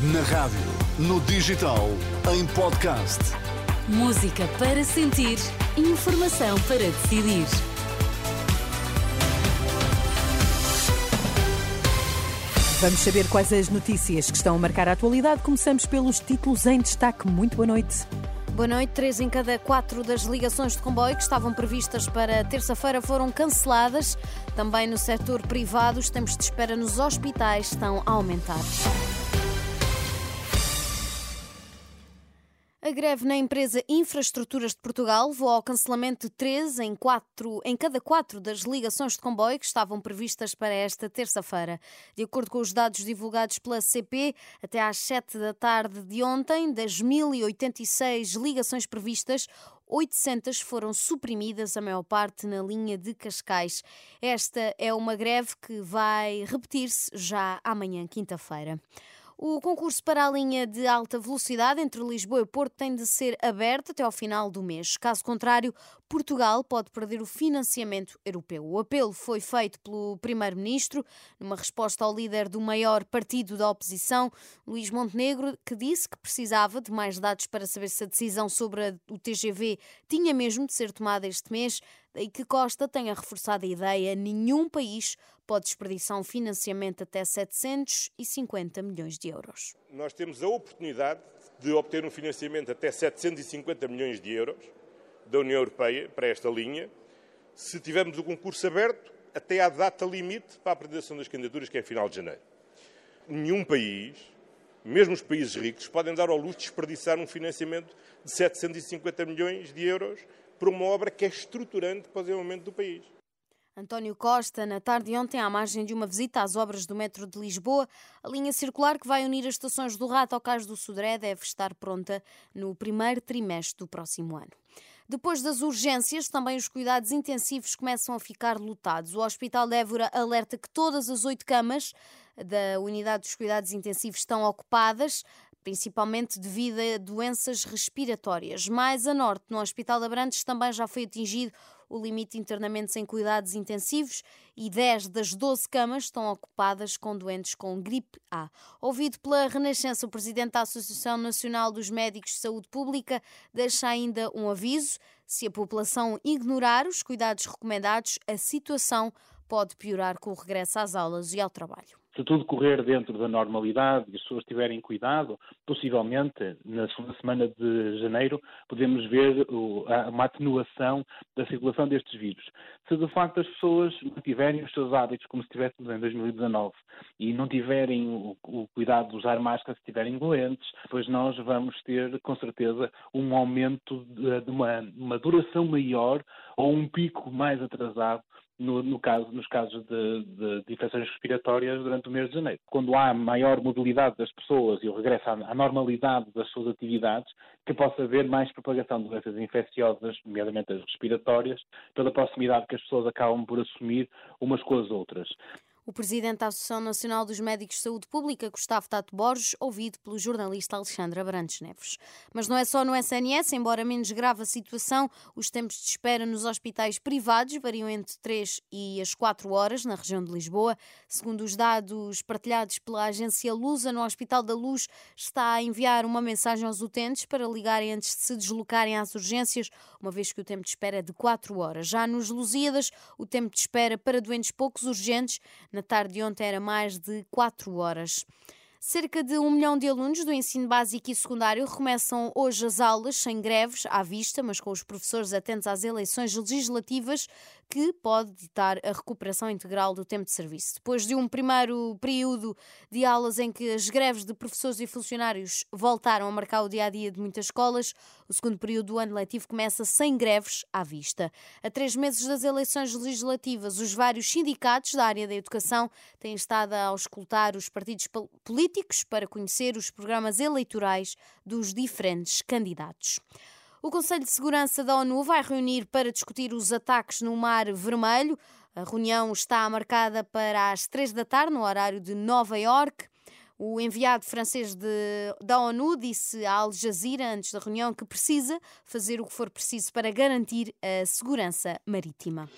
Na rádio, no digital, em podcast. Música para sentir, informação para decidir. Vamos saber quais as notícias que estão a marcar a atualidade. Começamos pelos títulos em destaque. Muito boa noite. Boa noite. Três em cada quatro das ligações de comboio que estavam previstas para terça-feira foram canceladas. Também no setor privado, os tempos de espera nos hospitais estão a aumentar. A greve na empresa Infraestruturas de Portugal levou ao cancelamento de três em, quatro, em cada quatro das ligações de comboio que estavam previstas para esta terça-feira. De acordo com os dados divulgados pela CP, até às sete da tarde de ontem, das 1.086 ligações previstas, 800 foram suprimidas, a maior parte na linha de Cascais. Esta é uma greve que vai repetir-se já amanhã, quinta-feira. O concurso para a linha de alta velocidade entre Lisboa e Porto tem de ser aberto até ao final do mês. Caso contrário, Portugal pode perder o financiamento europeu. O apelo foi feito pelo Primeiro-Ministro, numa resposta ao líder do maior partido da oposição, Luís Montenegro, que disse que precisava de mais dados para saber se a decisão sobre o TGV tinha mesmo de ser tomada este mês. Daí que Costa tenha reforçado a ideia: nenhum país pode desperdiçar um financiamento até 750 milhões de euros. Nós temos a oportunidade de obter um financiamento até 750 milhões de euros da União Europeia para esta linha, se tivermos o concurso aberto até à data limite para a apresentação das candidaturas, que é final de janeiro. Nenhum país, mesmo os países ricos, podem dar ao luxo de desperdiçar um financiamento de 750 milhões de euros para uma obra que é estruturante para o desenvolvimento do país. António Costa, na tarde de ontem, à margem de uma visita às obras do metro de Lisboa, a linha circular que vai unir as estações do Rato ao Cais do Sodré deve estar pronta no primeiro trimestre do próximo ano. Depois das urgências, também os cuidados intensivos começam a ficar lotados. O Hospital de Évora alerta que todas as oito camas da unidade dos cuidados intensivos estão ocupadas principalmente devido a doenças respiratórias. Mais a norte, no Hospital de Abrantes, também já foi atingido o limite de internamentos em cuidados intensivos e 10 das 12 camas estão ocupadas com doentes com gripe A. Ouvido pela Renascença, o presidente da Associação Nacional dos Médicos de Saúde Pública deixa ainda um aviso: se a população ignorar os cuidados recomendados, a situação pode piorar com o regresso às aulas e ao trabalho se tudo correr dentro da normalidade e as pessoas tiverem cuidado, possivelmente na segunda semana de janeiro podemos ver uma atenuação da circulação destes vírus. Se de facto as pessoas mantiverem os seus hábitos como se estivéssemos em 2019 e não tiverem o, cuidado de usar máscara se estiverem doentes, depois nós vamos ter com certeza um aumento de, uma, uma duração maior ou um pico mais atrasado no, no caso, nos casos de, de, de, infecções respiratórias durante o mês de janeiro. Quando há maior mobilidade das pessoas e o regresso à, à normalidade das suas atividades, que possa haver mais propagação de doenças infecciosas, nomeadamente as respiratórias, pela proximidade que as pessoas acabam por assumir umas com as outras. O presidente da Associação Nacional dos Médicos de Saúde Pública, Gustavo Tato Borges, ouvido pelo jornalista Alexandra Brandes Neves. Mas não é só no SNS, embora menos grave a situação, os tempos de espera nos hospitais privados variam entre 3 e as 4 horas na região de Lisboa. Segundo os dados partilhados pela agência Lusa, no Hospital da Luz está a enviar uma mensagem aos utentes para ligarem antes de se deslocarem às urgências, uma vez que o tempo de espera é de 4 horas. Já nos Lusíadas, o tempo de espera para doentes poucos urgentes na tarde de ontem era mais de 4 horas. Cerca de um milhão de alunos do ensino básico e secundário recomeçam hoje as aulas sem greves à vista, mas com os professores atentos às eleições legislativas que pode ditar a recuperação integral do tempo de serviço. Depois de um primeiro período de aulas em que as greves de professores e funcionários voltaram a marcar o dia a dia de muitas escolas, o segundo período do ano letivo começa sem greves à vista. A três meses das eleições legislativas, os vários sindicatos da área da educação têm estado a auscultar os partidos políticos para conhecer os programas eleitorais dos diferentes candidatos. O Conselho de Segurança da ONU vai reunir para discutir os ataques no Mar Vermelho. A reunião está marcada para as três da tarde, no horário de Nova York. O enviado francês de, da ONU disse à Al Jazeera, antes da reunião, que precisa fazer o que for preciso para garantir a segurança marítima.